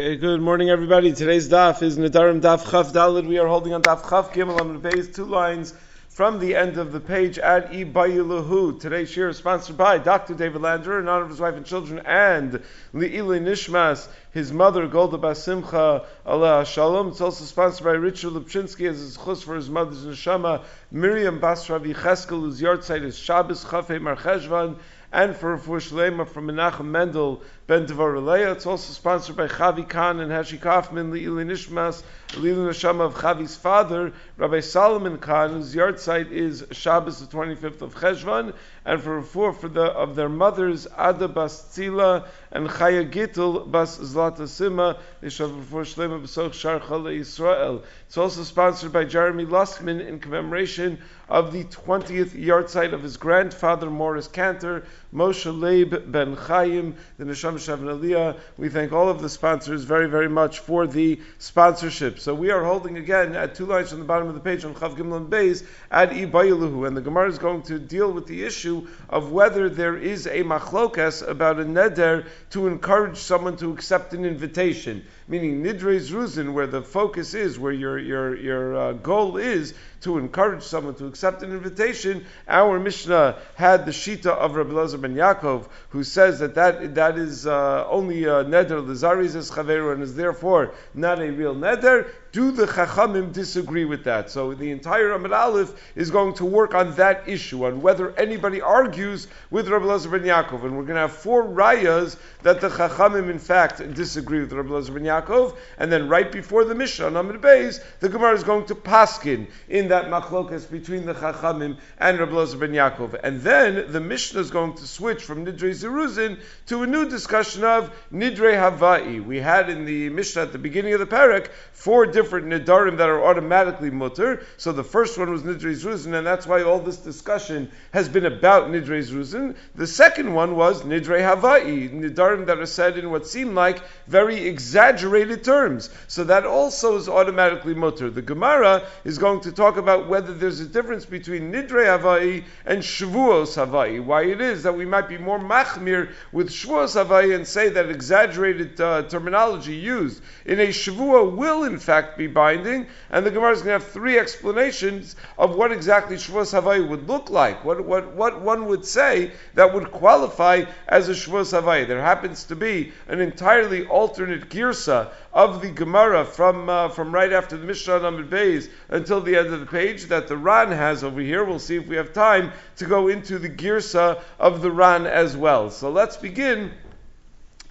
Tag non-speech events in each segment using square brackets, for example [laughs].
Okay, good morning, everybody. Today's daf is Nedarim Daf Chaf Dalid. We are holding on Daf Chaf Gimel on base, two lines from the end of the page at Ibayilahu. Today's share is sponsored by Dr. David Lander in honor of his wife and children and Li'ili Nishmas, his mother Golda Basimcha Allah Shalom. It's also sponsored by Richard Lipchinsky as his chus for his mother's neshama Miriam Basravi Cheskel, whose yard site is Shabbos Chafei Marcheshvan and for Rafur Shlema from Menachem Mendel Ben Devar It's also sponsored by Chavi Khan and Hashi Kaufman, Li'ili Nishmas, Lilu Neshama of Chavi's father, Rabbi Solomon Khan, whose yard site is Shabbos the 25th of Cheshvan, and for Rafur for the, of their mothers, Ada Bas Tzila and Chaya Gittel Bas Zlata Sima, Yishav Rafur Shlema B'soch Shar Israel. It's also sponsored by Jeremy Lustman in commemoration of the 20th yahrzeit of his grandfather Morris Cantor, Moshe Leib Ben Chaim, the Neshama Shavn Aliyah. We thank all of the sponsors very, very much for the sponsorship. So we are holding again at two lines from the bottom of the page on Chav Gimlin Beis at Ibayiluhu, and the Gemara is going to deal with the issue of whether there is a machlokas about a neder to encourage someone to accept an invitation meaning Nidre's Ruzin, where the focus is, where your, your, your uh, goal is to encourage someone to accept an invitation. Our Mishnah had the Shita of Rabbi Lazar ben Yaakov, who says that that, that is uh, only a neder, Lazaris is chaveru, and is therefore not a real neder. Do the Chachamim disagree with that? So the entire Amid Aleph is going to work on that issue, on whether anybody argues with Rabbi Lazar ben Yaakov. And we're going to have four rayas that the Chachamim, in fact, disagree with Rabbi Lazar ben Yaakov. And then right before the Mishnah on Amid Beis, the Gemara is going to paskin in that machlokas between the Chachamim and Rabbi Lazar ben Yaakov. And then the Mishnah is going to switch from Nidre Zeruzin to a new discussion of Nidre Havai. We had in the Mishnah at the beginning of the parak four different different nidarim that are automatically mutter. So the first one was nidrei ruzin, and that's why all this discussion has been about nidrei ruzin. The second one was nidrei havai, nidarim that are said in what seem like very exaggerated terms. So that also is automatically mutter. The Gemara is going to talk about whether there's a difference between nidrei havai and shvuos havai. Why it is that we might be more machmir with shvuos havai and say that exaggerated uh, terminology used in a shvua will in fact fact be binding, and the Gemara is going to have three explanations of what exactly Shavuos Havai would look like, what, what, what one would say that would qualify as a Shavuos Havai. There happens to be an entirely alternate girsa of the Gemara from, uh, from right after the Mishnah number Beis until the end of the page that the Ran has over here. We'll see if we have time to go into the girsa of the Ran as well. So let's begin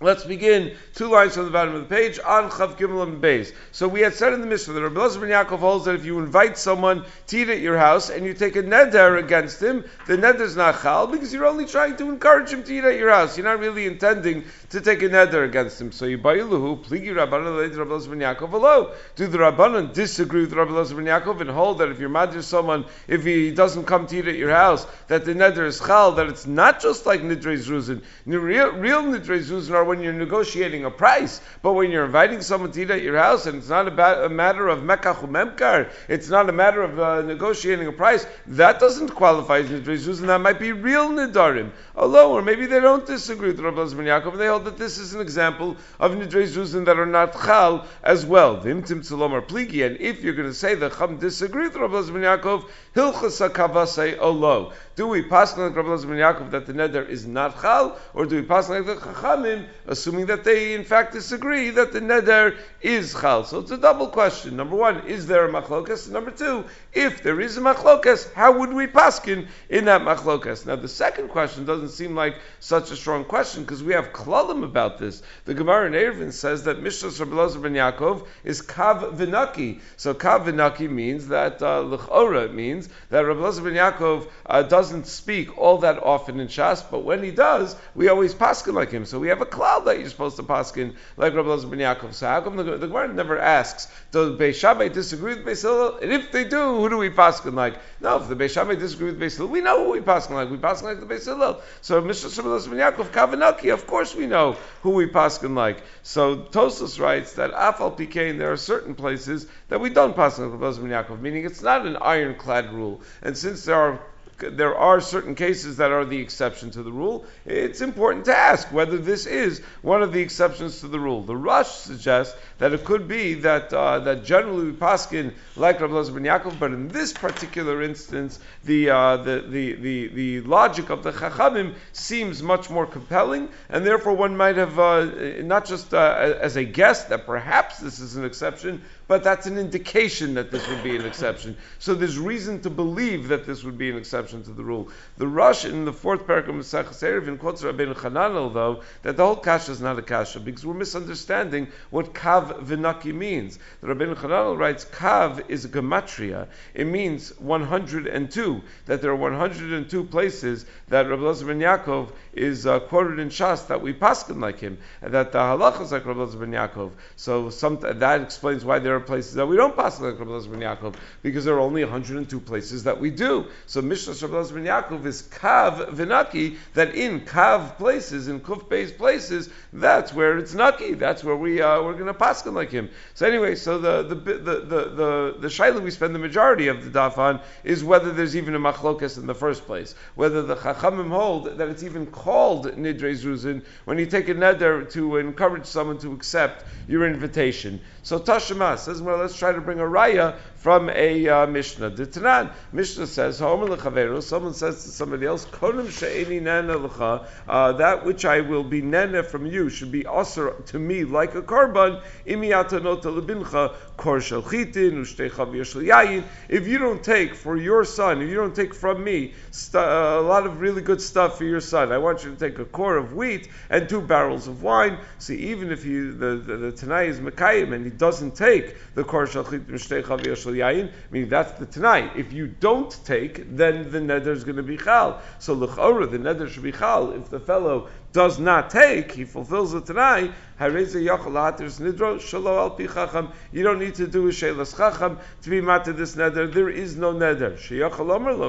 Let's begin two lines from the bottom of the page on Chav Gimel and Beis. So we had said in the Mishnah that Rabbi Elazar ben Yaakov holds that if you invite someone to eat at your house and you take a neder against him, the neder is not chal because you're only trying to encourage him to eat at your house. You're not really intending to take a neder against him. So you bayiluhu pligi Rabbanan Rabbi Elazar ben Yaakov hello. Do the Rabbanan disagree with Rabbi Elazar ben Yaakov and hold that if you're mad at someone, if he doesn't come to eat at your house, that the neder is chal, that it's not just like nidrei zruzin. Real, real nidrei are when you're negotiating a price, but when you're inviting someone to eat at your house and it's not about a matter of mekach memkar, it's not a matter of uh, negotiating a price, that doesn't qualify as nidrei and that might be real nidarim. Although, or maybe they don't disagree with Rabbi Lazar Yaakov, they hold that this is an example of nidrei that are not chal as well. Vimtim tzalomar pligi, and if you're going to say that chum disagree with Rabbi Lazar Yaakov, hilchasa kavasei olo. Do we pass like Rabbi Lazar Yaakov that the neder is not chal, or do we pass like the chachamim, assuming that they in fact disagree that the neder is chal? So it's a double question. Number one, is there a machlokas? Number two, if there is a machlokas, how would we paskin in that machlokas? Now the second question doesn't seem like such a strong question because we have klalim about this. The Gemara in Eruvin says that Mishnah Lazar ben Yaakov is kav vinaki. So kav vinaki means that uh, l'chora means that Rabbi ben Yaakov uh, does doesn't speak all that often in Shas, but when he does, we always paskin like him. So we have a cloud that you're supposed to paskin like Rabbi Elazar ben Yaakov. So how come the, the Gemara never asks, does Beis Shammai disagree with Beis Hillel? And if they do, who do we paskin like? No, if the Beis Shammai disagree with Beis Hillel, we know who we paskin like. We paskin like the Beis Hillel. So Mr. Rabbi Elazar ben Yaakov, Kavanaki, of course we know who we paskin like. So Tosus writes that Afal Pikain, there are certain places that we don't paskin like Rabbi Elazar ben Yaakov, meaning it's not an ironclad rule. And since there are there are certain cases that are the exception to the rule. It's important to ask whether this is one of the exceptions to the rule. The Rosh suggests that it could be that uh, that generally we paskin like Rabbi Elazar ben Yaakov, but in this particular instance, the, uh, the, the, the, the logic of the Chachamim seems much more compelling, and therefore one might have uh, not just uh, as a guess that perhaps this is an exception, but that's an indication that this would be an exception. So there's reason to believe that this would be an exception to the rule. The Rosh in the fourth paragraph of Maseches Eruvin quotes Rabbeinu Chananel, though, that the whole kasha is not a kasha, because we're misunderstanding what kav vinaki means. The Rabbeinu Chananel writes, kav is a gematria. It means 102, that there are 102 places that Rabbi Elazar ben Yaakov is uh, quoted in Shas that we paskin like him, and that the halacha is like Rabbi Elazar ben Yaakov. So some, that explains why there are places that we don't pass like Rabbi Elazar ben Yaakov because there are only 102 places that we do. So Mishnah Rabbi Elazar ben Yaakov is kav vinaki that in kav places in kuf based places that's where it's naki. That's where we uh, we're going to pass like him. So anyway, so the the the the the, the shaila we spend the majority of the daf on is whether there's even a machlokas in the first place, whether the chachamim hold that it's even called nidre zuzin when you take a neder to encourage someone to accept your invitation. So Tashima says, well, let's try to bring a raya from a uh, Mishnah. The Tanan Mishnah says, someone says to somebody else, uh, that which I will be nene from you should be usher to me like a korban, if you don't take for your son, if you don't take from me st- uh, a lot of really good stuff for your son, I want you to take a core of wheat and two barrels of wine. See, even if you the the, the Tanai is Mekayim and he doesn't take the core shalchit yayin, meaning that's the Tanai. If you don't take, then the neder is going to be chal. So l'chora, the neder should be chal. If the fellow does not take, he fulfills the Tanai, you don't need to do a shelas chacham to be mat to this neder. There is no neder.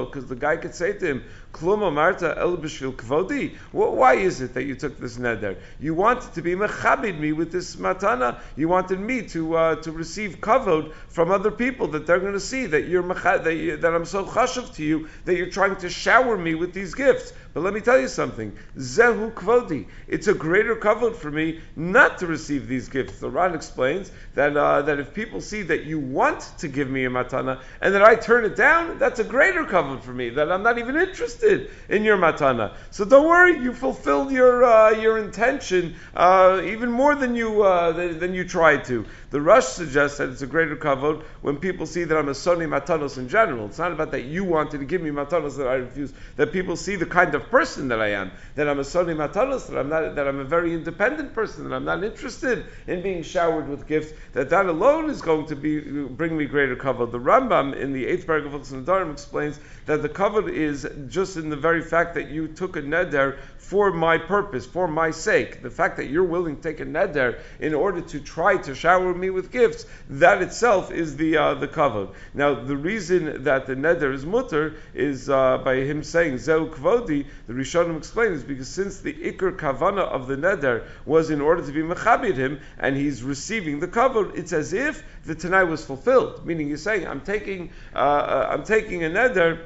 Because the guy could say to him, Kluma Marta El Bishvil Kvodi. Why is it that you took this neder? You wanted to be mechabid me with this matana. You wanted me to uh, to receive kavod from other people that they're going to see that you're that, you, that I'm so chashav to you that you're trying to shower me with these gifts. But let me tell you something. Zehu kvodi. It's a greater kavod for me not to receive these gifts. The Ran explains that uh, that if people see that you want to give me a matana and that I turn it down, that's a greater kavod for me. That I'm not even interested in your matana. So don't worry, you fulfilled your uh, your intention uh, even more than you uh, than, than, you tried to. The Rosh suggests that it's a greater kavod when people see that I'm a soni matanos in general. It's not about that you wanted to give me matanos that I refuse. That people see the kind of of person that I am, that I'm a Soni Matanos, that I'm not, that I'm a very independent person, that I'm not interested in being showered with gifts, that that alone is going to be bring me greater cover. The Rambam in the eighth paragraph of Nedarim explains that the cover is just in the very fact that you took a neder for my purpose, for my sake. The fact that you're willing to take a neder in order to try to shower me with gifts, that itself is the uh, the kavod. Now, the reason that the neder is mutter is uh, by him saying zeu kvodi. The Rishonim explains because since the ikr kavana of the neder was in order to be mechabit him, and he's receiving the kavod, it's as if the tanai was fulfilled. Meaning, he's saying, I'm taking uh, uh I'm taking a neder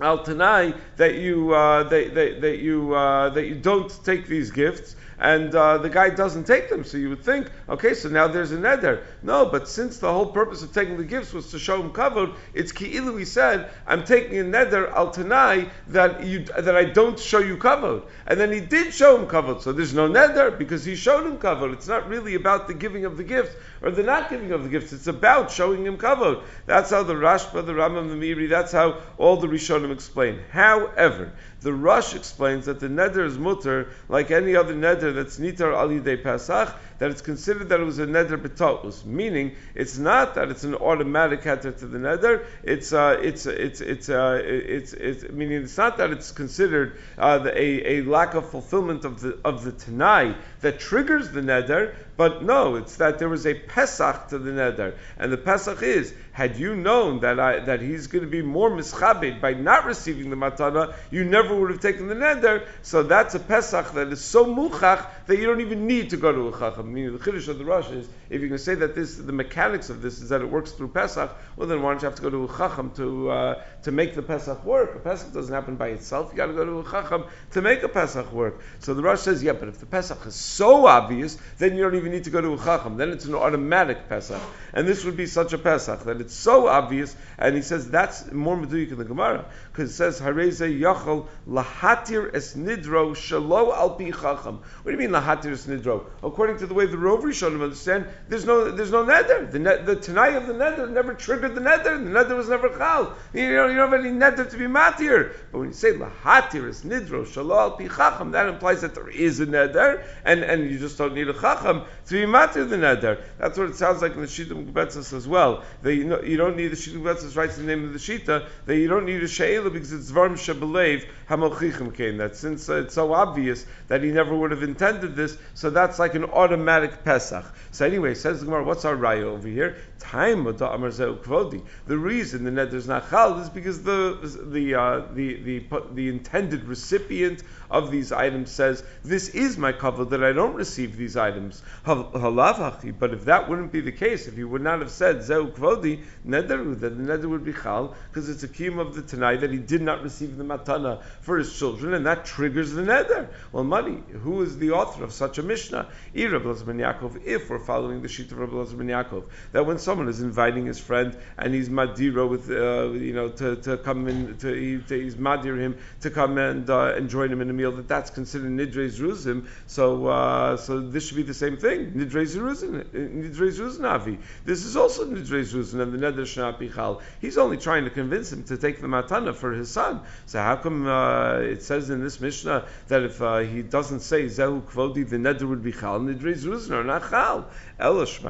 al tanai that you uh, that, that, that you uh, that you don't take these gifts and uh, the guy doesn't take them. So you would think, okay, so now there's a neder. No, but since the whole purpose of taking the gifts was to show him kavod, it's ki'ilu. He said, I'm taking a neder al tanai that you that I don't show you kavod, and then he did show him kavod. So there's no neder because he showed him kavod. It's not really about the giving of the gifts or the not giving of the gifts. It's about showing him kavod. That's how the Rashba, the Rambam, the Meiri. That's how all the Rishonim explain. However, the Rosh explains that the neder is mutter like any other neder that's nitar ali de Pesach, that it's considered that it was a neder betaus, meaning it's not that it's an automatic heter to the neder. It's uh, it's it's it's uh, it's it's meaning it's not that it's considered uh, the, a, a lack of fulfillment of the of the tanai that triggers the neder, But no, it's that there was a Pesach to the neder. And the Pesach is, had you known that I, that he's going to be more mischabed by not receiving the matana, you never would have taken the neder. So that's a Pesach that is so muchach that you don't even need to go to a chacham. Meaning the chiddush of the Rosh is, if you can say that this, the mechanics of this is that it works through Pesach, well then why don't you have to go to a chacham to uh, to make the Pesach work? A Pesach doesn't happen by itself. You got to go to a chacham to make a Pesach work. So the Rosh says, yeah, but if the Pesach is so obvious, then you don't even need to go to a chacham. Then it's an automatic Pesach, and this would be such a Pesach that it's so obvious. And he says that's more meduyik in the Gemara because it says hareze yachol lahatir es nidro shalo al pi chacham. What do you mean lahatir es nidro? According to the way the Rov Rishonim understand, there's no there's no neder. The, ne- the tanai of the neder never triggered the neder. The neder was never chal. You don't, you don't have any neder to be matir. But when you say lahatir is nidro shalo al pi chacham, that implies that there is a neder, and, and you just don't need a chacham to be matir the neder. That's what it sounds like in the Shitta Mekubetzes as well. That you, know, you don't need the Shitta Mekubetzes writes the name of the Shita, that you don't need a she'ela because it's Varm Shebelev Hamochichim came. That since uh, it's so obvious that he never would have intended this, so that's like an automatic Pesach. So anyway, says the Gemara, what's our raya over here? Time of. The reason the neder is not chal is because the the uh, the, the the intended recipient of these items says, "This is my cover that I don't receive these items." But if that wouldn't be the case, if he would not have said zeu kvodi neder, then the neder would be chal because it's a kiyum of the tanai that he did not receive the matana for his children, and that triggers the neder. Well, money. Who is the author of such a mishnah? If we're following the sheet of Rabbi Yaakov, that when someone is inviting his friend and he's madira with, uh, you know, to, to come in, to, to he's madir him to come and uh, and join him in a meal, that that's considered nidre zruzim. So uh, so this should be the same thing. Nidre zruzim, nidre zruzim This is also nidre zruzim, and the neder shnap He's only trying to convince him to take the matana for his son. So how come uh, it says in this mishnah that if uh, he doesn't say zehu kvodi, the neder would be chal, nidre zruzim or not chal? Elish,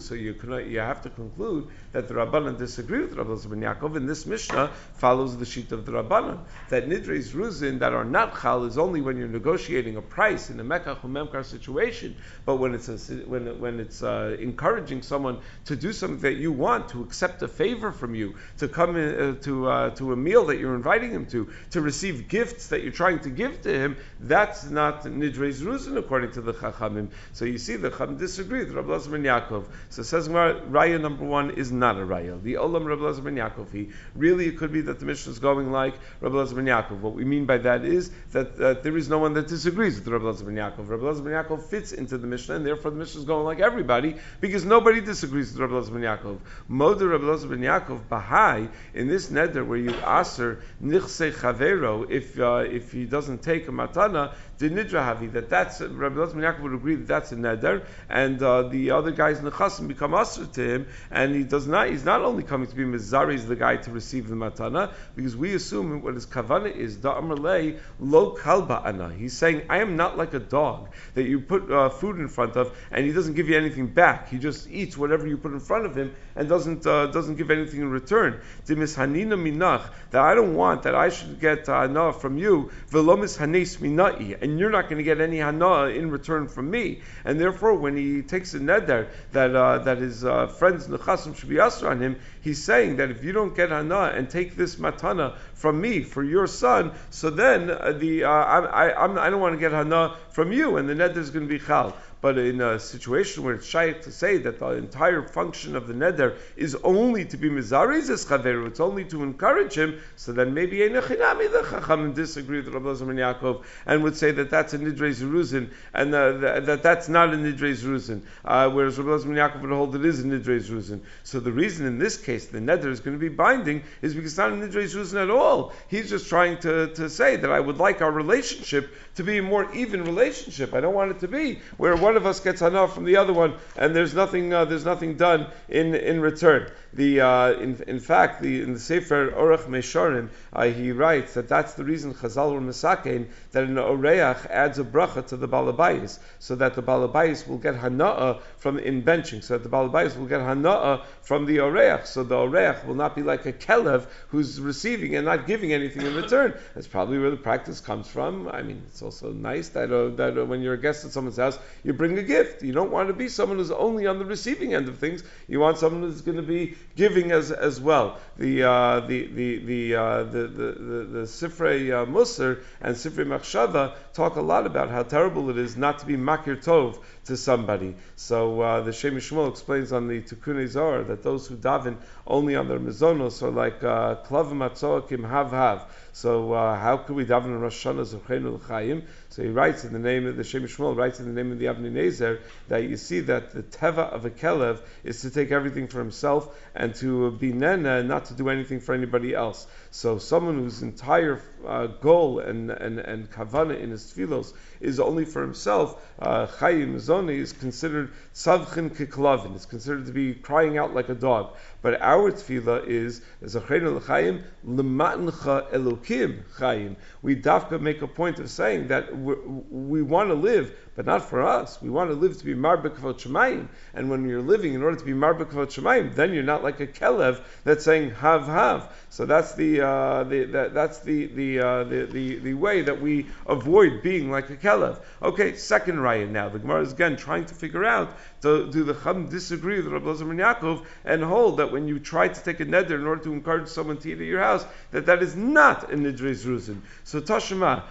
so you you have to conclude that the Rabbanan disagree with Rabbi Ben Yaakov, and this Mishnah follows the sheet of the Rabbanan that nidres ruzin that are not chal is only when you're negotiating a price in a mekach memkar situation, but when it's a, when when it's uh, encouraging someone to do something that you want, to accept a favor from you, to come in, uh, to uh, to a meal that you're inviting him to, to receive gifts that you're trying to give to him, that's not nidres ruzin according to the Chachamim. So you see, the Chachamim disagree with Rabbi Ben Yaakov. So says Raya number one is not a Raya. The Olam Rabbi Lezer ben Yaakov, he, really it could be that the Mishnah is going like Rabbi Lezer ben Yaakov. What we mean by that is that, that there is no one that disagrees with Rabbi Lezer ben Yaakov. Rabbi Lezer ben Yaakov fits into the Mishnah, and therefore the Mishnah is going like everybody, because nobody disagrees with Rabbi Lezer ben Yaakov. Moder Rabbi Lezer ben Yaakov, Bahai, in this neder where you aser nichse chavero, if, uh, if he doesn't take a matana, the nidra havi, that that's, Rabbi Lezer ben Yaakov would agree that that's a neder, and uh, the other guys in the chasim become asr to him, and he does not, he's not only coming to be Mizari, is the guy to receive the matana, because we assume what his kavana is, da'amalei lo kalba ana. He's saying, I am not like a dog that you put uh, food in front of, and he doesn't give you anything back. He just eats whatever you put in front of him, and doesn't uh, doesn't give anything in return. Hanina minach, that I don't want, that I should get uh, from you, velomis hanes minai, and you're not going to get any hana in return from me. And therefore, when he takes a neder that uh, that his uh, friends nechasim should be asr on him, he's saying that if you don't get hana and take this matana from me for your son, so then uh, the uh, I, I, I don't want to get hana from you, and the neder is going to be chal. But in a situation where it's shaykh to say that the entire function of the neder is only to be mizariz es chaveru, it's only to encourage him, so then maybe Einachinami the Chachamim disagree with Rabbi Zalman Yaakov and would say that that's a nidrei zeruzin and uh, that, that that's not a nidrei zeruzin, uh, whereas Rabbi Zalman Yaakov would hold it is a nidrei zeruzin. So the reason in this case the neder is going to be binding is because it's not a nidrei zeruzin at all. He's just trying to, to say that I would like our relationship to be a more even relationship. I don't want it to be where one of us gets enough from the other one, and there's nothing uh, there's nothing done in in return. The uh, in, in fact the in the Sefer Orach Mesharim uh, he writes that that's the reason Chazal were misakein that an oreach adds a bracha to the balabais so that the balabais will get hanaa from in benching, so that the balabais will get hanaa from the oreach, so the oreach will not be like a kelev who's receiving and not giving anything in return. That's probably where the practice comes from. I mean, it's also nice that uh, that uh, when you're a guest at someone's house, you bring bring a gift. You don't want to be someone who's only on the receiving end of things. You want someone who's going to be giving as as well. The uh, the the the, uh, the the the the Sifrei uh, Musar and Sifrei Machshava talk a lot about how terrible it is not to be makir tov to somebody. So uh, the Shem Shmuel explains on the Tikkun Zohar that those who daven only on their mizonos are like klavim uh, hav hav. So uh, how could we daven on Rosh Hashanah Zochenu L'Chaim? So he writes in the name of the Shem Shmuel, writes in the name of the Avnei Nezer, that you see that the teva of a kelev is to take everything for himself and to be nena, not to do anything for anybody else. So someone whose entire uh, goal and, and, and kavana in his tefillos is only for himself, uh, chayim zoni is considered savchin kiklavin. It's considered to be crying out like a dog. But our tefillah is zachreinu l'chayim l'matncha elokim chayim. We dafka make a point of saying that we want to live but not for us. We want to live to be marbek shemayim, and when you're living in order to be marbek shemayim, then you're not like a kelev that's saying have have. So that's the, uh, the that, that's the the, uh, the, the the way that we avoid being like a kelev. Okay, second raya now. The Gemara is again trying to figure out do, do the Chum disagree with Rabbi Lazar Yaakov and hold that when you try to take a neder in order to encourage someone to eat at your house, that that is not a nidrei zruzin. So Tashima,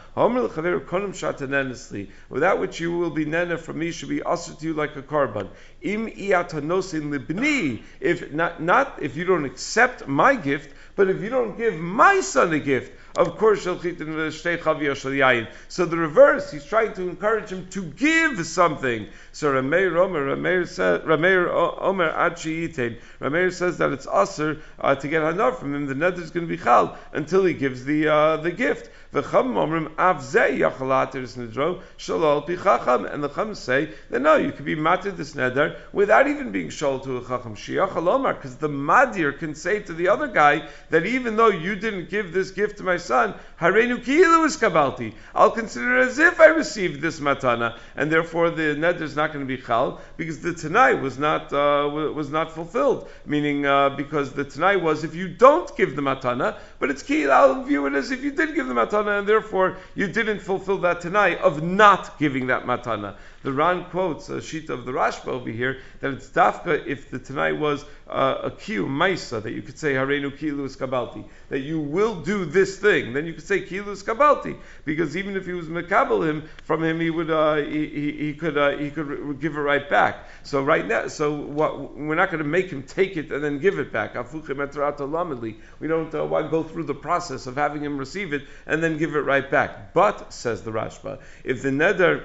without which you will be nena from me should be usher to you like a carbon. Im iatanosin libni, if not, not if you don't accept my gift, but if you don't give my son a gift, of course, So the reverse, he's trying to encourage him to give something. So Rameir Omer, Rameir says, that it's usher uh, to get hanor from him. The nether is going to be chal until he gives the uh, the gift. And the Chum say that no, you can be matir this neder without even being shol to a chacham. Because the madir can say to the other guy that even though you didn't give this gift to my son, harenu is kabalti. I'll consider it as if I received this matana, and therefore the neder is not going to be chal because the tanai was not uh, was not fulfilled. Meaning uh, because the tanai was if you don't give the matana, but it's key. I'll view it as if you did give the matana, and therefore you didn't fulfill that tanai of not giving that matana. The Ran quotes a sheet of the Rashba over here that it's dafka if the Tanai was uh, a kiu maisa that you could say harenu kilus kabalti that you will do this thing. Then you could say kilus kabalti because even if he was mekabel him from him, he would uh, he, he, he, could uh, he could give it right back. So right now, so what, we're not going to make him take it and then give it back. We don't uh, want through the process of having him receive it and then give it right back. But says the Rashba, if the neder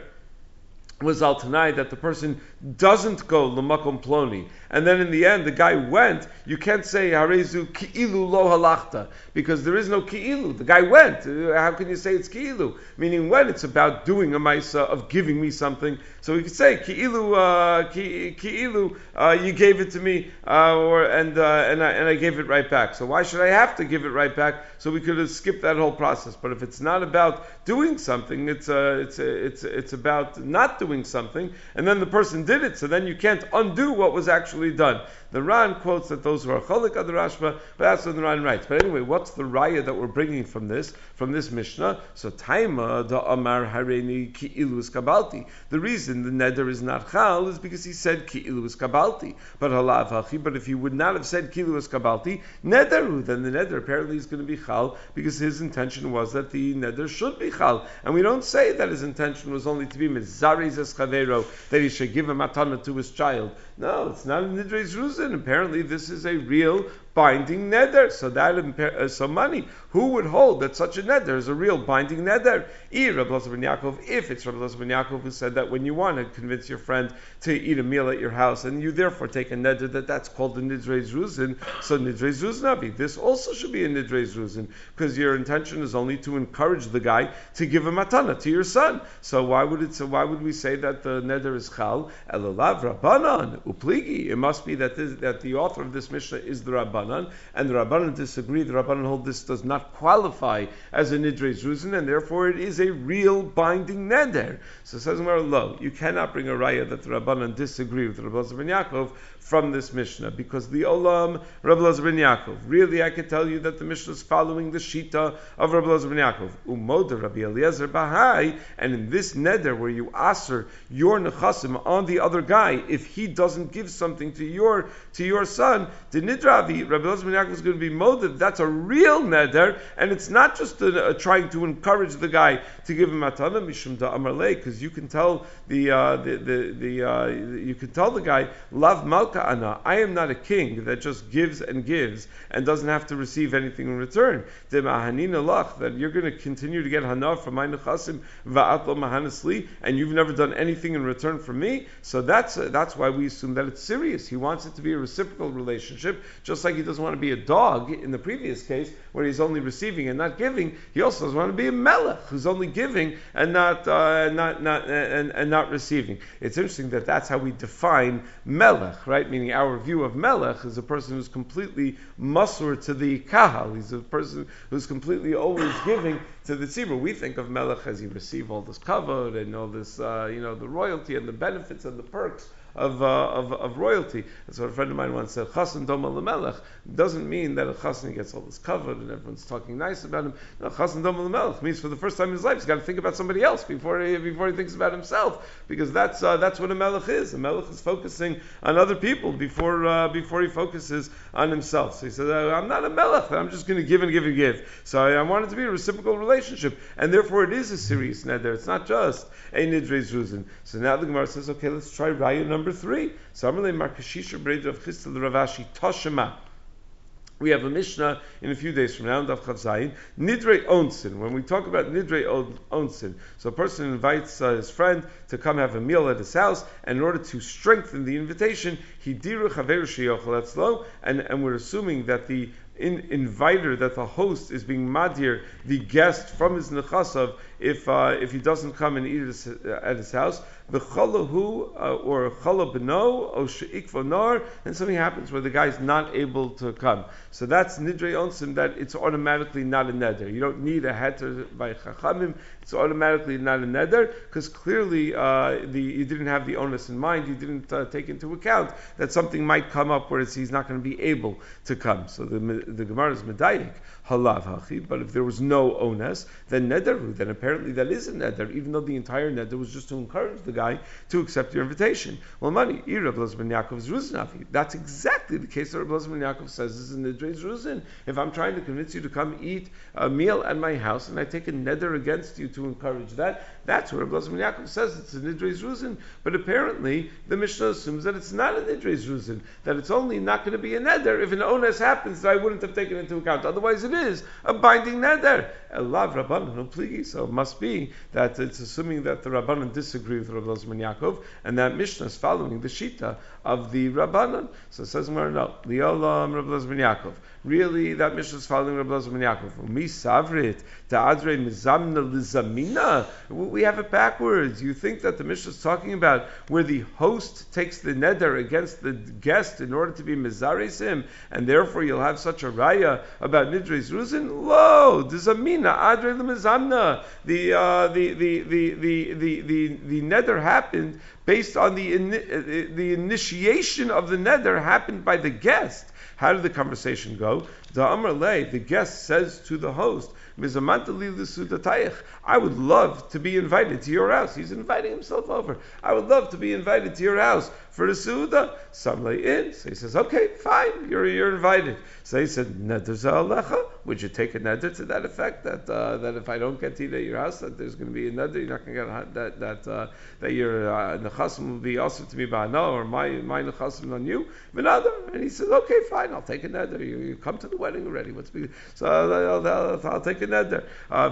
was al that the person doesn't go lemakom ploni, and then in the end the guy went. You can't say harezu ki'ilu lo halachta because there is no ki'ilu. The guy went. How can you say it's ki'ilu? Meaning when it's about doing a ma'isa of giving me something. So we could say ki'ilu uh, ki'ilu uh, you gave it to me uh, or and uh, and I, and I gave it right back. So why should I have to give it right back? So we could have skipped that whole process. But if it's not about doing something, it's uh, it's it's it's about not doing something, and then the person did it, so then you can't undo what was actually done. The Ran quotes that those who are cholik are the Rashba, but that's what the Ran writes. But anyway, what's the raya that we're bringing from this, from this Mishnah? So Taima da Amar Hareni ki ilus kabalti. The reason the neder is not chal is because he said ki ilus kabalti. But halav hachi. But if he would not have said ki ilus kabalti, nederu, then the neder apparently is going to be chal because his intention was that the neder should be chal, and we don't say that his intention was only to be mizaris eschavero that he should give a matana to his child. No, it's not a nidres ruzin. Apparently, this is a real binding neder. So that uh, so money. Who would hold that such a neder is a real binding neder? If it's Rabbi ben Yaakov who said that when you want to convince your friend to eat a meal at your house and you therefore take a neder that that's called the nidrei zruzin, so nidrei zuznavi. This also should be a nidrei zruzin because your intention is only to encourage the guy to give a matana to your son. So why would it? So why would we say that the neder is chal? Elalav rabbanon upligi. It must be that this, that the author of this mishnah is the rabban Rabbanan, and the Rabbanan disagree. The Rabbanan hold this does not qualify as a Nidres Ruzin, and therefore it is a real binding neder. So says lo, you cannot bring a raya that the Rabbanan disagree with Rabbi ben Yaakov from this Mishnah because the Olam Rabbi Lazar ben Yaakov. Really, I can tell you that the Mishnah is following the Shita of Rabbi Lazar ben Yaakov. Umoda Rabbi Eliezer Bahai, and in this neder where you aser your nechasim on the other guy, if he doesn't give something to your to your son, the nidravi Rabbi Lazar ben Yaakov is going to be molded. That's a real neder, and it's not just a, a, trying to encourage the guy to give him matana mishum da amarle, because you can tell the uh, the the, the uh, you can tell the guy love malka ana. I am not a king that just gives and gives and doesn't have to receive anything in return. That you're going to continue to get hana from my nechasim va'atlo mahanisli, and you've never done anything in return for me. So that's uh, that's why we assume that it's serious. He wants it to be a reciprocal relationship, just like he doesn't want to be a dog in the previous case where he's only receiving and not giving. He also doesn't want to be a melech who's only giving and not uh, not not and, and not receiving. It's interesting that that's how we define melech, right? meaning our view of Melech is a person who's completely musur to the kahal. He's a person who's completely always giving to the tzibur. We think of Melech as he received all this kavod and all this, uh, you know, the royalty and the benefits and the perks of, uh, of, of, royalty. That's what a friend of mine once said. Chasen doma lemelech doesn't mean that a chasen gets all this covered and everyone's talking nice about him. No, chasen doma lemelech means for the first time in his life he's got to think about somebody else before he, before he thinks about himself because that's uh, that's what a melech is. A melech is focusing on other people before uh, before he focuses on himself. So he says, I'm not a melech. I'm just going to give and give and give. So I, I want it to be a reciprocal relationship, and therefore it is a serious neder. It's not just a nidres ruzin. So now the Gemara says, okay, let's try raya number number three. Samrle Markashisha Breid of Chistel Ravashi Toshima. We have a Mishnah in a few days from now, Daf Chav Zayin, Nidre Onsin. When we talk about Nidre Onsin, so a person invites uh, his friend to come have a meal at his house, and in order to strengthen the invitation, he diru chaveru and and we're assuming that the in, inviter, that the host is being madir the guest from his nechasav if uh, if he doesn't come and eat at his, at his house v'chalahu uh, or chala beno or sheikva nar, and something happens where the guy is not able to come. So that's nidrei onsim that it's automatically not a neder. You don't need a heter by chachamim. It's automatically not a neder because clearly uh, the you didn't have the onus in mind. You didn't uh, take into account that something might come up where he's not going to be able to come. So the the Gemara is medayik halav hachi. But if there was no onus, then nederu. Then apparently that is a neder, even though the entire neder was just to encourage the guy to accept your invitation. Well, money. That's exactly the case that Rabbi ben Yaakov says is in the Dre's Ruzin. If I'm trying to convince you to come eat a meal at my house and I take a neder against you to encourage that, that's what Rabbi ben Yaakov says it's a Nidre's Ruzin. But apparently the Mishnah assumes that it's not a Nidre's Ruzin, that it's only not going to be a neder if an onus happens that I wouldn't have taken into account. Otherwise it is a binding neder. Elav Rabbanan no please. So it must be that it's assuming that the Rabbanan disagree with Rabbi Lozman Yaakov, and that Mishnah is following the Shita of the Rabbanan. So it says no, Liolam Rabbi Lozman Yaakov. Really, that Mishnah is following Rabbi Lozman Yaakov. Mi savrit ta'adre mizamna lizamina. We have it backwards. You think that the Mishnah is talking about where the host takes the neder against the guest in order to be mizaris him, and therefore you'll have such a raya about nidres ruzin? Lo, dizamina adre lemizamna. The, uh, the, the, the, the, the, the, the neder happened based on the, in, the initiation of the neder happened by the guest. How did the conversation go? The Amr the guest says to the host, I would love to be invited to your house. He's inviting himself over. I would love to be invited to your house for the Suda. Samlay in. So he says, okay, fine, you're, you're invited. So he said, Neder Would you take a neder to that effect? That uh, that if I don't get to eat at your house, that there's going to be a neder, you're not going to get that that uh, that your uh, nechasim will be also to me by no, or my my nechasim on you. Another, and he says, okay, fine, I'll take a neder. You, you come to the wedding already. What's big? So I'll, I'll, I'll, take a neder. Uh,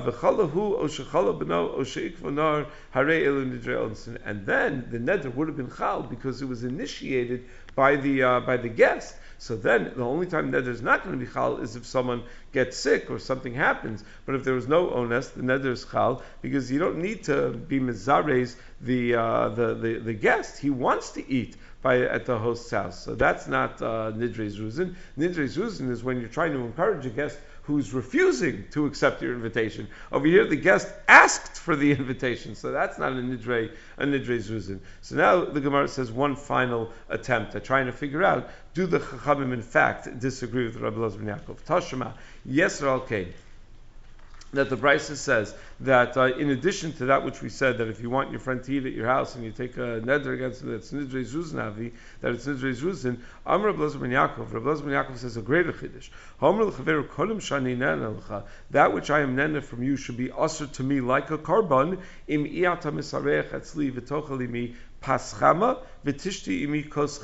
And then the neder would have been chal because it was initiated by the uh, by the guest. So then, the only time neder is not going to be chal is if someone gets sick or something happens. But if there was no ones, the neder is chal because you don't need to be mizares the, uh, the, the the guest. He wants to eat by at the host's house. So that's not uh, nidres Zuzin. Nidre is when you're trying to encourage a guest who's refusing to accept your invitation. Over here, the guest asked for the [laughs] invitation, so that's not a nidre, a nidre zuzin. So now the Gemara says one final attempt at trying to figure out: Do the chachamim in fact disagree with Rabbi Elazar ben Yaakov? Tashema, yes or okay that the Brisa says that uh, in addition to that which we said that if you want your friend to eat at your house and you take a neder against him that's nidre zuzin avi that it's nidre zuzin Amr Rabbi Yaakov Rabbi ben Yaakov says a greater chiddush. That which I am nena from you should be usher to me like a carbon im iata misareach etzli v'tochali paschama v'tishti imi kos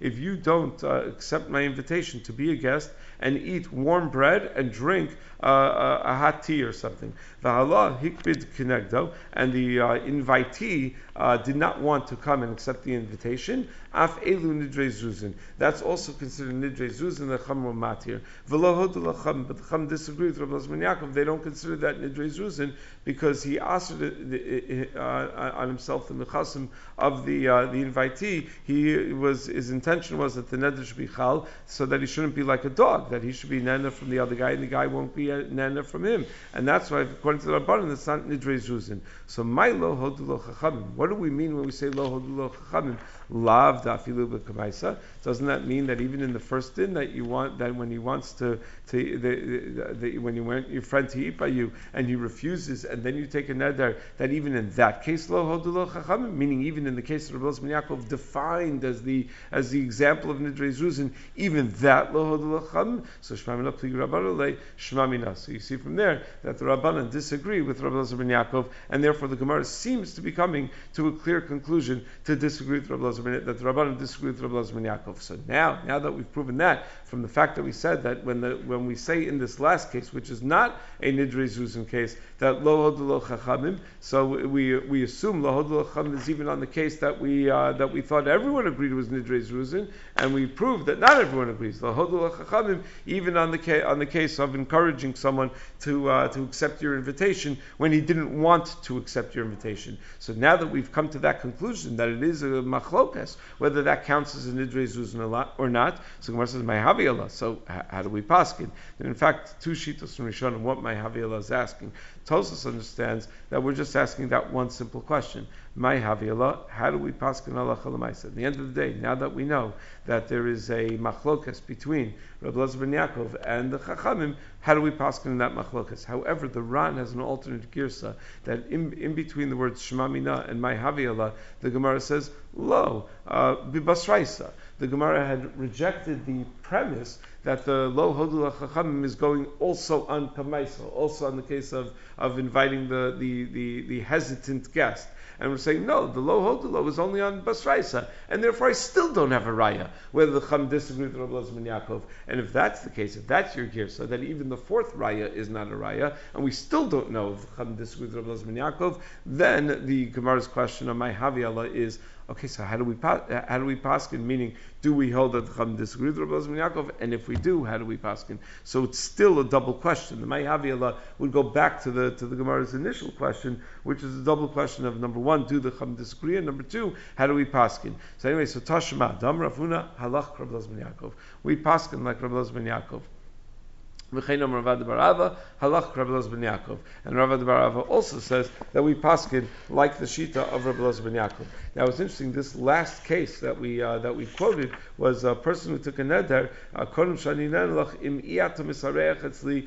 If you don't uh, accept my invitation to be a guest and eat warm bread and drink uh, a, uh, hot tea or something, v'hala hikbid kinegdo, and the uh, invitee uh, did not want to come and accept the invitation, af elu nidre zuzin. That's also considered nidre zuzin the chum matir. V'lo hodu but the chum disagree with Rabbi Yaakov. They don't consider that nidre zuzin because he asked uh, on himself the mechasim of the uh, the invitee. He was his intention was that the neder should be chal, so that he shouldn't be like a dog, that he should be nana from the other guy, and the guy won't be a nana from him. And that's why, according to the Rabbanan, it's not nidre zuzin. So my lo hodu lo chachamim. What do we mean when we say lo hodu lo chachamim? Lav dafilu b'kamaisa. Doesn't that mean that even in the first din that you want that when he wants to, to the, the, the, when you want your friend to eat by you and he refuses and then you take a neder that even in that case lo hodu lo chachamim, meaning even in the case of Rabbi Yaakov defined as the as the example of nidre zuzin, even that lo hodu lo chachamim. So shmamina pli rabbanole shmamina. So you see from there that the rabbanan disagree with Rabbi ben Yaakov, and therefore the Gemara seems to be coming to a clear conclusion to disagree with Rabbi ben, that the rabbanan disagree with Rabbi ben Yaakov. So now, now that we've proven that from the fact that we said that when the when we say in this last case, which is not a nidre zuzin case, that lo lo chachamim, so we we assume lo lo chachamim is even on the case that we uh, that we thought everyone agreed was nidre zuzin, and we proved that not everyone agrees. Lo lo chachamim, even on the case on the case of encouraging someone to uh, to accept your invitation when he didn't want to accept your invitation. So now that we've come to that conclusion that it is a machlokas, whether that counts as a nidre zuzin or not, so Gemara says my havi'allah. So how do we paskin? And in fact, two shitos from Rishonim, what my havi'allah is asking. Tosus understands that we're just asking that one simple question. My havi'allah, how do we paskin Allah At the end of the day, now that we know that there is a machlokas between Rabbi Lezer ben Yaakov and the Chachamim, how do we paskin in that machlokas? However, the Ran has an alternate girsa that in, in between the words Shema Mina and My havi'allah, the Gemara says, Lo, uh, bibasraisa the Gemara had rejected the premise that the lo hodul chachamim is going also on kamaisa, also on the case of, of inviting the, the, the, the hesitant guest. And we're saying, no, the low hodula is only on Basraisa, and therefore I still don't have a raya, whether the Chum disagrees with Rabbi Lezman Yaakov. And if that's the case, if that's your gear, so that even the fourth raya is not a raya, and we still don't know if the Chum disagrees with Rabbi Lezman Yaakov, then the Gemara's question on my Haviala is, Okay, so how do we uh, how do we paskin? Meaning, do we hold that the Chum disagree with Rabbi Yaakov? And if we do, how do we paskin? So it's still a double question. The Mayhaviala would go back to the to the Gemara's initial question, which is a double question of number one, do the Chum disagree, and number two, how do we paskin? So anyway, so Tashma Dam Rafuna Halach Rabbi Yaakov. We paskin like Rabbi Yaakov. And Ravad Barava also says that we paskin like the shita of Rabbi ben Yaakov. Now it's interesting. This last case that we uh, that we quoted was a person who took a neder nenlach im etzli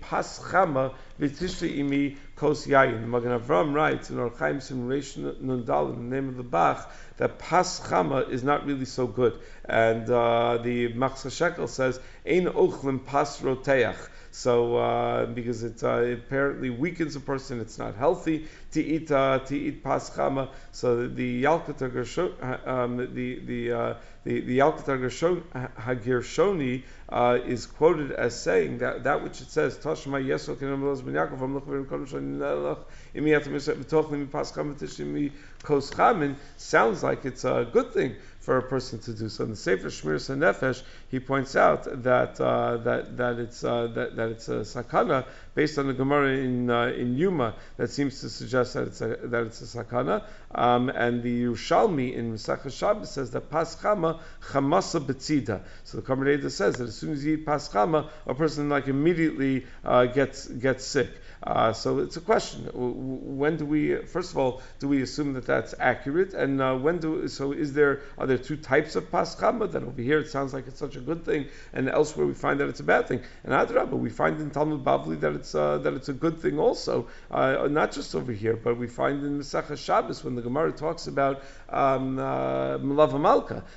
pas chama v'tishli imi kos yayin. Magen Avram writes in Orchaim Simulation Nundal in the name of the Bach that pas chama is not really so good, and uh, the Machzah Shekel says ein ochlim pas roteach. So uh, because it uh, apparently weakens a person, it's not healthy to eat uh, to eat paschama. So the Yalkut uh, um, the the uh, the, the Hagirshoni uh, is quoted as saying that that which it says Tashma Yesok sounds like it's a good thing for a person to do. So in the Sefer Shmir Nefesh, he points out that uh, that that it's uh, that, that it's a sakana based on the Gemara in uh, in Yuma that seems to suggest that it's a, that it's a sakana. Um, and the Yerushalmi in Masach Shabbos says that paschama chamasa betzida. So the Karmeleda says that as soon as you eat paschama, a person like immediately uh, gets gets sick. Uh, so it's a question. When do we, first of all, do we assume that that's accurate? And uh, when do, so is there, are there two types of paschama? That over here it sounds like it's such a good thing, and elsewhere we find that it's a bad thing. And Adrabah, we find in Talmud Bavli that it's, uh, that it's a good thing also, uh, not just over here, but we find in Masechah Shabbos when the Gemara talks about um, uh.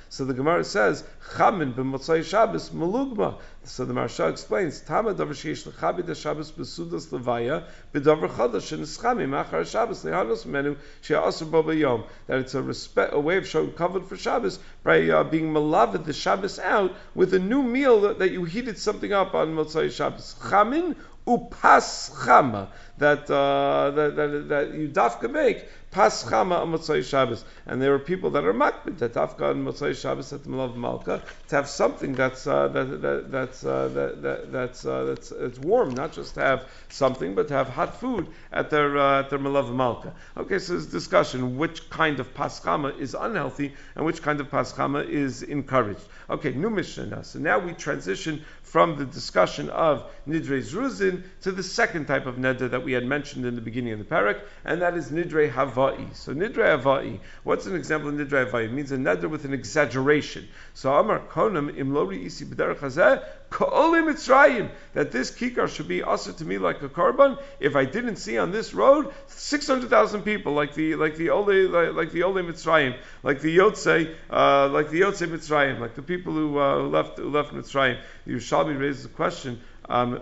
So the Gemara says, Chamin b'motzai Shabbos malugma. So the Maharsha explains, Tama davar sheish lechabi da Shabbos besudas levaya b'davar chadash and eschami machar Shabbos lehanos menu she'asur bo yom. That it's a, respect, a way of showing covered for Shabbos by uh, being malavid the Shabbos out with a new meal that, that you heated something up on Motzai Shabbos. Chamin upas chama that, uh, that, that, that you dafka make Paschama on Motzai Shabbos. And there are people that are makbid that Afka on Motzai Shabbos at the Melaveh Malka to have something that's uh, that, that, that's uh, that, that, that's uh, that's it's warm, not just to have something, but to have hot food at their uh, at their Melaveh Malka. Okay, so there's discussion which kind of Paschama is unhealthy and which kind of Paschama is encouraged. Okay, new Mishnah. So now we transition from the discussion of Nidre Zruzin to the second type of neder that we had mentioned in the beginning of the parak, and that is Nidre Havai. So Nidre Havai, what's an example of Nidre Havai? It means a neder with an exaggeration. So Amar Konam Imlori Isi B'derech Ka'olim Mitzrayim, that this kikar should be also to me like a korban. If I didn't see on this road 600,000 people, like the like the Ole like, like the Ole Mitzrayim, like the Yotze, uh, like the Yotze Mitzrayim, like the people who, uh, who left who left Mitzrayim. The Yerushalmi raises the question. Um,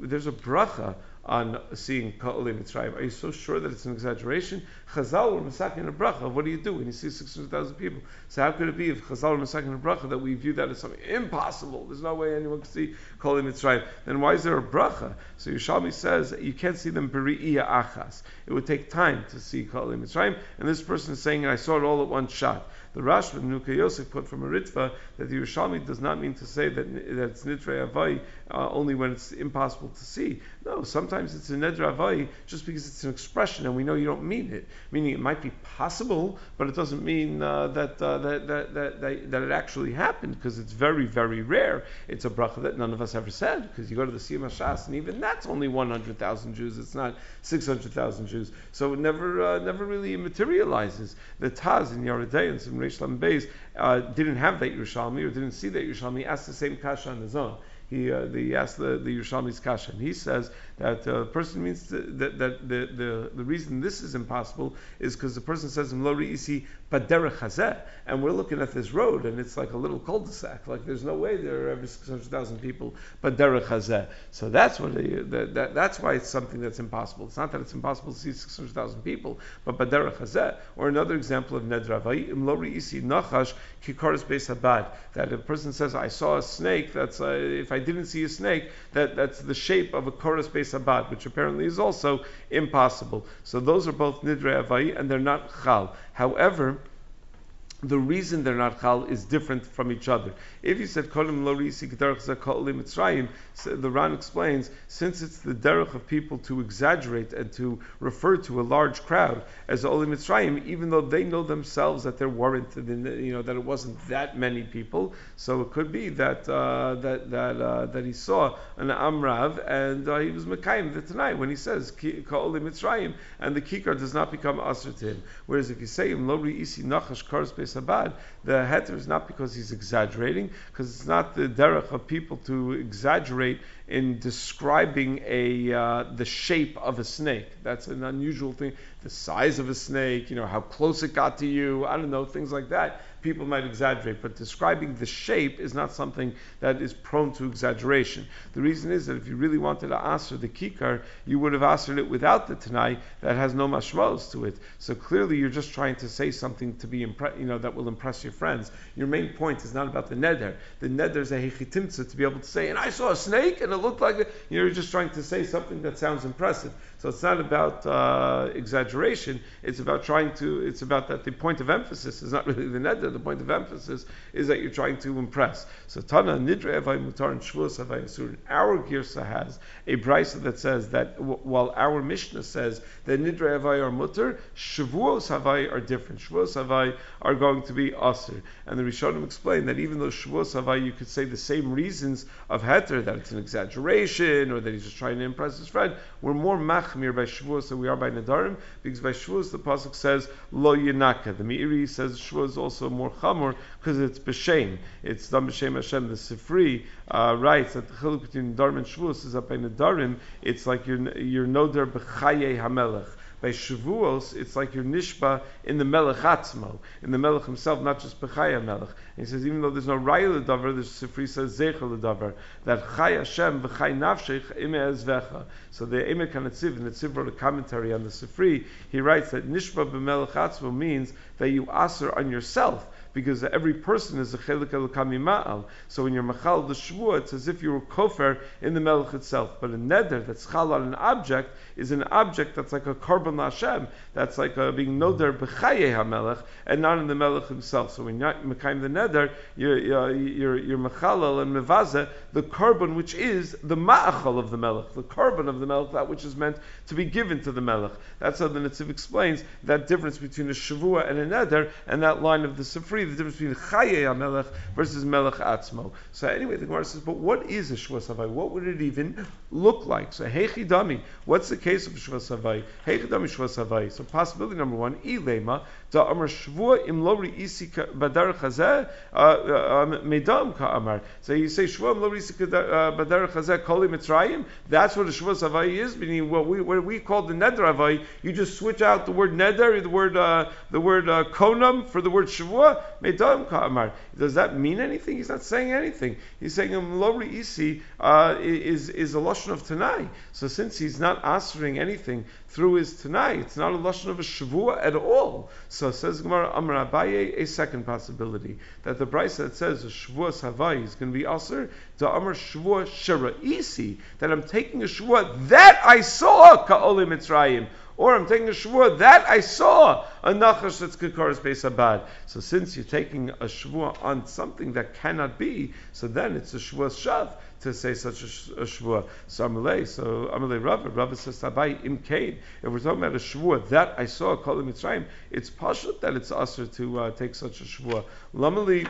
there's a bracha on seeing Ka'olim Mitzrayim. Are you so sure that it's an exaggeration? Chazal were masakin a bracha. What do you do when you see 600,000 people? So how could it be if Chazal were masakin a bracha that we view that as something impossible? There's no way anyone can see Ka'olim Mitzrayim. Then why is there a bracha? So Yerushalmi says you can't see them beri'iyah achas. It would take time to see Ka'olim Mitzrayim. And this person is saying, I saw it all at one shot. The Rashba Nimukei Yosef put from a Ritva that the Yerushalmi does not mean to say that, that it's Nidre Avai uh, only when it's impossible to see. No, sometimes it's a Nidre Avai just because it's an expression and we know you don't mean it. Meaning it might be possible, but it doesn't mean uh, that, uh, that, that, that, that, that, it actually happened because it's very, very rare. It's a bracha that none of us ever said because you go to the Siyum Shas and even that's only 100,000 Jews. It's not 600,000 Jews. So it never, uh, never really materializes. The Taz in Yoreh Deah and Reish Lam Beis uh, didn't have that Yerushalmi or didn't see that Yerushalmi, asked the same kasha on his own. He, uh, the, asked the, the Yerushalmi's kasha, and he says that uh, person means that, that the, the, the reason this is impossible is because the person says lo isi and we're looking at this road and it's like a little cul-de-sac. Like there's no way there are hundred thousand people paderech hazeh. So that's what that, that, that's why it's something that's impossible. It's not that it's impossible to see six hundred thousand people, but. Or another example of nedravai im lo isi nachash kikaris beis habad. That a person says, I saw a snake. That's uh, if I didn't see a snake, that that's the shape of a chorus beis Sabbat, which apparently is also impossible. So those are both Nidre Avai and they're not Chal. However, the reason they're not chal is different from each other. If you said kolim lo mitzrayim, the Ran explains since it's the derech of people to exaggerate and to refer to a large crowd as olim mitzrayim, even though they know themselves that they're warranted in you know that it wasn't that many people, so it could be that uh, that that uh, that he saw an amrav and uh, he was mekayim the tanai when he says kolim mitzrayim and the kikar does not become asr to him. Whereas if you say lo isi nachash kars The heter is not because he's exaggerating, because it's not the derech of people to exaggerate in describing a uh, the shape of a snake. That's an unusual thing. The size of a snake, you know, how close it got to you. I don't know things like that people might exaggerate, but describing the shape is not something that is prone to exaggeration. The reason is that if you really wanted to answer the kikar, you would have answered it without the tanai that has no mashmos to it. So clearly, you're just trying to say something to be impre- you know that will impress your friends. Your main point is not about the neder. The neder is a hechitimtza to be able to say, and I saw a snake and it looked like it. You're just trying to say something that sounds impressive. So it's not about uh, exaggeration. It's about trying to. It's about that the point of emphasis is not [laughs] really the neder. The point of emphasis is that you're trying to impress. So Tana nidre mutar and shvuos avay asur. Our girsa has a brisa that says that w- while our Mishnah says that nidre avay are mutar, shvuos avay are different. Shvuos avay are going to be asur. And the Rishonim explain that even though shvuos avay you could say the same reasons of heter that it's an exaggeration or that he's just trying to impress his friend, we're more machmir by shvuos than we are by nedarim because by shvuos the pasuk says lo yinaka. The Meiri says shvuos is also more chamor because it's b'shem. It's done b'shem Hashem. The Sifri uh, writes that the chiluk between nedarim and shvuos is that by nedarim it's like you're you're noder b'chaye hamelech. By Shavuos, it's like you're nishba in the Melech Atzmo, in the Melech himself, not just Bechaya Melech. And he says, even though there's no Raya Ledavar, the Sifri says Zecher Ledavar, that Chay Hashem v'Chay Nafshech ime ezvecha. So the Emek HaNetziv, and Netziv wrote a commentary on the Sifri, he writes that nishba b'Melech Atzmo means that you aser on yourself because every person is a chelik elokami ma'al. So when you're machal the shvua, it's as if you were kofer in the melech itself. But a neder that's chal on an object is an object that's like a korban Hashem, that's like a, being noder b'chaye hamelech, and not in the melech himself. So when you're mekayim the neder, you're you're you're, you're and mevaze the korban which is the ma'achal of the melech, the korban of the melech, that which is meant to be given to the melech. That's how the Netziv explains that difference between a shavua and a neder, and that line of the Sifri, the difference between chaye hamelech versus melech atzmo. So anyway, the Gemara says, but what is a shvua savai? What would it even look like? So heichi dami. What's the case of shvua savai? Heichi dami shvua savai. So possibility number one, ilema da amar shvua im lo isi badar chazeh medam ka amar. So you say shvua im lo isi badar chazeh koli mitzrayim. That's what a shvua savai is. Meaning what we what we call the neder avai. You just switch out the word neder, the word uh, the word uh, konam for the word shavua. Medam ka amar. Does that mean anything? He's not saying anything. He's saying im lo isi uh, is is a lashon of tanai. So since he's not answering anything through his tanai, it's not a lashon of a shavua at all. So says Gemara Amar Abaye, a second possibility that the Brisa that says a shavua savai is going to be aser to Amar shavua sharaisi that I'm taking a shavua that I saw ka'olim mitzrayim. Or I'm taking a shvua that I saw a nachash that's kikaris beis abad. So since you're taking a shvua on something that cannot be, so then it's a shvua shav to say such a, a shvua. So Amalei, so Amalei Rava, Rava says Tabai im kain. If we're talking about a shvua that I saw Kol Mitzrayim, it's pashut that it's usher to uh, take such a shvua. Lamali.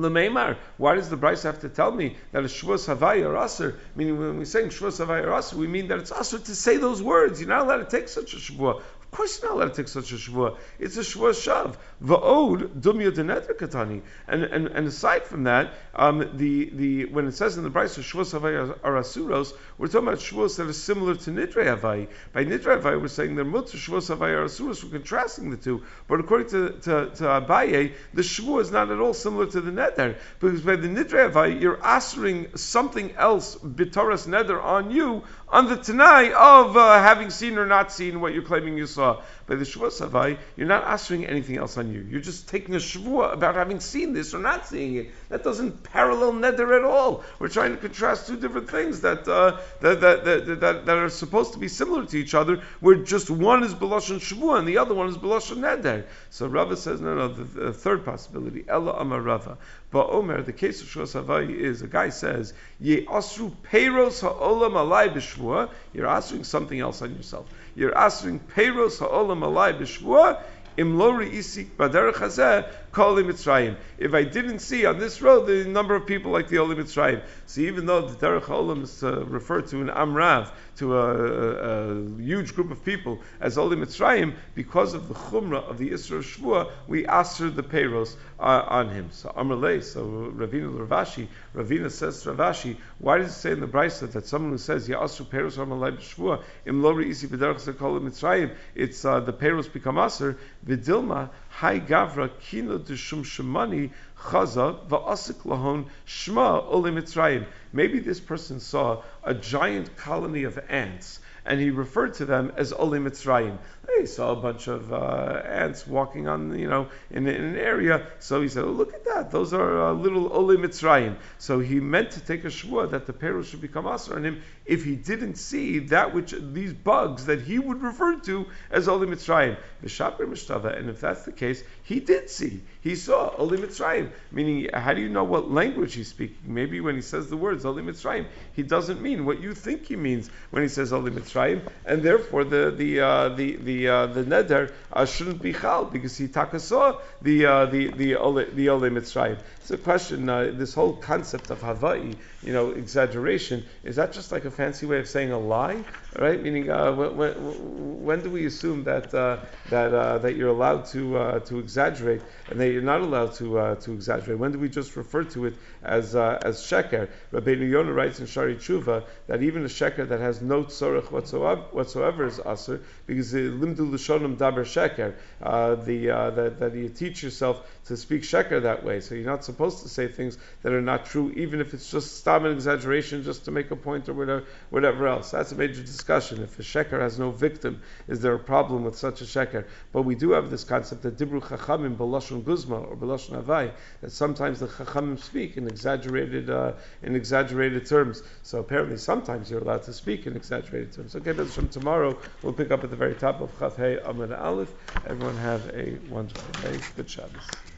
Lemeimar, why does the Brisa have to tell me that a Shvus Havai or Aser? Meaning, when we're saying Shvus or Aser, we mean that it's Aser to say those words. You're not allowed to take such a Shvua. Of course, you're not allowed to take such a shvua. It's a shvua shav. Va'od dumya deneder katani. And and and aside from that, um, the the when it says in the Brisa shvua havai are asuros, we're talking about shvuas that are similar to nidre havai. By nidre havai, we're saying they're mutter shvua havai are asuros. We're contrasting the two. But according to to, to Abaye, the shvua is not at all similar to the neder because by the nidre havai, you're answering something else bitoras neder on you on the tanai of uh, having seen or not seen what you're claiming you saw. By the Shvua Savai, you're not answering anything else on you. You're just taking a Shvua about having seen this or not seeing it. That doesn't parallel Neder at all. We're trying to contrast two different things that, uh, that, that, that, that, that, are supposed to be similar to each other, where just one is Belashon Shvua and the other one is Belashon Neder. So Rava says, no, no, the, the third possibility, Ella Amar Rava. But Omer, the case of Shua Savai is a guy says, Ye asru peiros ha'olam alai b'shvua, you're answering something else on yourself. You're answering peiros ha'olam alai b'shvua, im lo isik baderech hazeh kol Mitzrayim. If I didn't see on this road the number of people like the Oli Mitzrayim, so even though the Derech Olam is uh, referred to in Amrav, to a, a, huge group of people as Oli Mitzrayim, because of the Chumrah of the Isra Shvua, we answered the payros uh, on him. So Amrle, so Ravina Rav Ashi, Ravina says to Rav Ashi, why does it say in the Brisa that someone who says Ya'asru payros Amalei Shvua im lo isi b'derech kol Mitzrayim, it's uh, the payros become aser v'dilma Hai Gavra Kino Deshum Shemani Chaza Va'asik Lahon Shma Ole Mitzrayim. Maybe this person saw a giant colony of ants and he referred to them as Ole Mitzrayim. He saw a bunch of uh, ants walking on, you know, in, in, an area. So he said, oh, look at that. Those are uh, little Ole Mitzrayim. So he meant to take a shvua that the peril should become asr on him if he didn't see that which, these bugs that he would refer to as Ole Mitzrayim. And if that's the case, he did see. He saw Ole Mitzrayim. Meaning, how do you know what language he's speaking? Maybe when he says the words Ole Mitzrayim, he doesn't mean what you think he means when he says Ole Mitzrayim. And therefore, the, the, uh, the, the, uh, the neder uh, shouldn't be chal because he taka saw the uh, the the ole, the ole mitzrayim. It's a question. Uh, this whole concept of havai, you know, exaggeration, is that just like a fancy way of saying a lie, right? Meaning, uh, when, when, when, do we assume that uh, that that you're allowed to to exaggerate and that you're not allowed to to exaggerate? When do we just refer to it as as sheker? Rabbi Yonah writes in Shaarei Teshuva that even a sheker that has no tzorach whatsoever, whatsoever is aser because limdu l'shonim daber sheker, uh, uh, that you teach yourself to speak sheker that way. So you're not supposed to say things that are not true, even if it's just stop an exaggeration just to make a point or whatever, whatever else. That's a major discussion. If a sheker has no victim, is there a problem with such a sheker? But we do have this concept that dibru chachamim belashon guzma or belashon avai, that sometimes the chachamim speak in exaggerated, uh, in exaggerated terms. So apparently sometimes you're allowed to speak in exaggerated terms. Okay, but from tomorrow we'll pick up at the very top of Chaf Hey Amud Aleph. Everyone have a wonderful day. Good Shabbos.